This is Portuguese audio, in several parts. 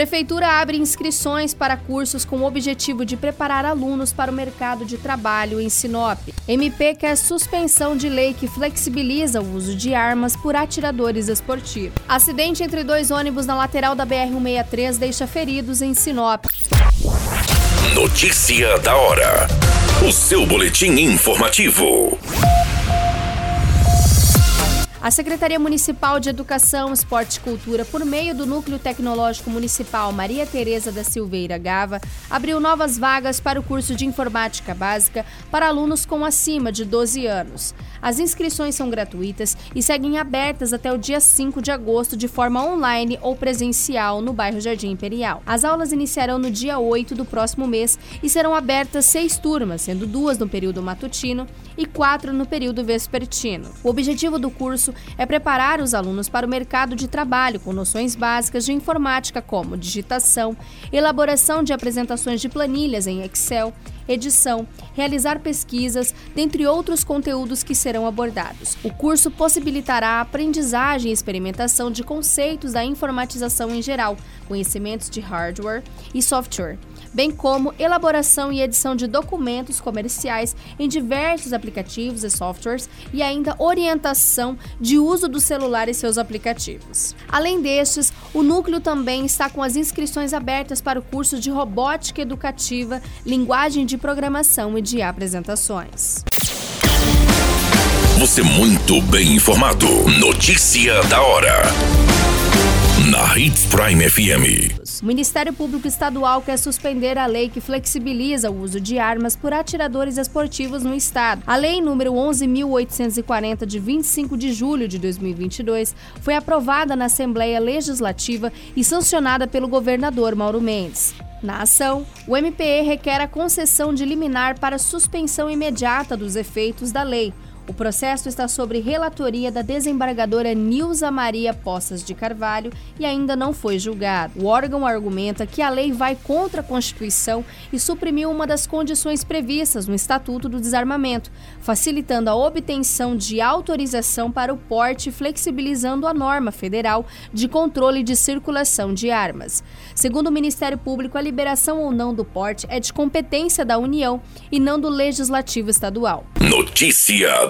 Prefeitura abre inscrições para cursos com o objetivo de preparar alunos para o mercado de trabalho em Sinop. MP quer suspensão de lei que flexibiliza o uso de armas por atiradores esportivos. Acidente entre dois ônibus na lateral da BR-163 deixa feridos em Sinop. Notícia da hora. O seu boletim informativo. A Secretaria Municipal de Educação, Esporte e Cultura, por meio do Núcleo Tecnológico Municipal Maria Tereza da Silveira Gava, abriu novas vagas para o curso de Informática Básica para alunos com acima de 12 anos. As inscrições são gratuitas e seguem abertas até o dia 5 de agosto de forma online ou presencial no bairro Jardim Imperial. As aulas iniciarão no dia 8 do próximo mês e serão abertas seis turmas, sendo duas no período matutino e quatro no período vespertino. O objetivo do curso é preparar os alunos para o mercado de trabalho com noções básicas de informática como digitação, elaboração de apresentações de planilhas em Excel, edição, realizar pesquisas, dentre outros conteúdos que serão abordados. O curso possibilitará a aprendizagem e experimentação de conceitos da informatização em geral, conhecimentos de hardware e software, bem como elaboração e edição de documentos comerciais em diversos aplicativos e softwares e ainda orientação de uso do celular e seus aplicativos. Além destes, o núcleo também está com as inscrições abertas para o curso de robótica educativa, linguagem de programação e de apresentações. Você muito bem informado. Notícia da hora. Na Hits Prime FM. O Ministério Público Estadual quer suspender a lei que flexibiliza o uso de armas por atiradores esportivos no estado. A lei número 11.840 de 25 de julho de 2022 foi aprovada na Assembleia Legislativa e sancionada pelo governador Mauro Mendes. Na ação, o MPE requer a concessão de liminar para suspensão imediata dos efeitos da lei. O processo está sob relatoria da desembargadora Nilza Maria Poças de Carvalho e ainda não foi julgado. O órgão argumenta que a lei vai contra a Constituição e suprimiu uma das condições previstas no Estatuto do Desarmamento, facilitando a obtenção de autorização para o porte, flexibilizando a norma federal de controle de circulação de armas. Segundo o Ministério Público, a liberação ou não do porte é de competência da União e não do Legislativo Estadual. Notícia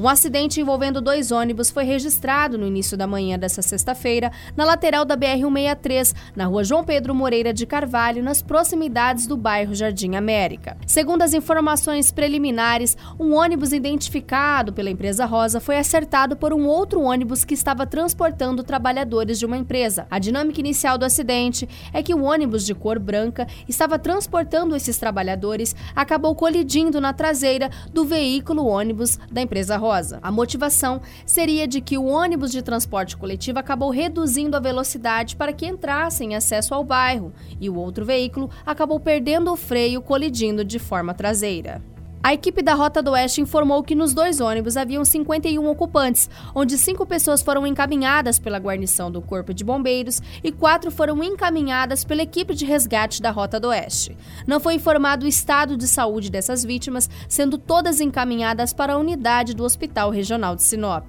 Um acidente envolvendo dois ônibus foi registrado no início da manhã desta sexta-feira, na lateral da BR-163, na rua João Pedro Moreira de Carvalho, nas proximidades do bairro Jardim América. Segundo as informações preliminares, um ônibus identificado pela empresa Rosa foi acertado por um outro ônibus que estava transportando trabalhadores de uma empresa. A dinâmica inicial do acidente é que o ônibus de cor branca estava transportando esses trabalhadores, acabou colidindo na traseira do veículo ônibus da empresa Rosa. A motivação seria de que o ônibus de transporte coletivo acabou reduzindo a velocidade para que entrassem acesso ao bairro e o outro veículo acabou perdendo o freio, colidindo de forma traseira. A equipe da Rota do Oeste informou que nos dois ônibus haviam 51 ocupantes, onde cinco pessoas foram encaminhadas pela guarnição do Corpo de Bombeiros e quatro foram encaminhadas pela equipe de resgate da Rota do Oeste. Não foi informado o estado de saúde dessas vítimas, sendo todas encaminhadas para a unidade do Hospital Regional de Sinop.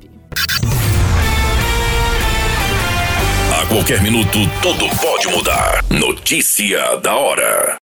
A qualquer minuto, tudo pode mudar. Notícia da hora.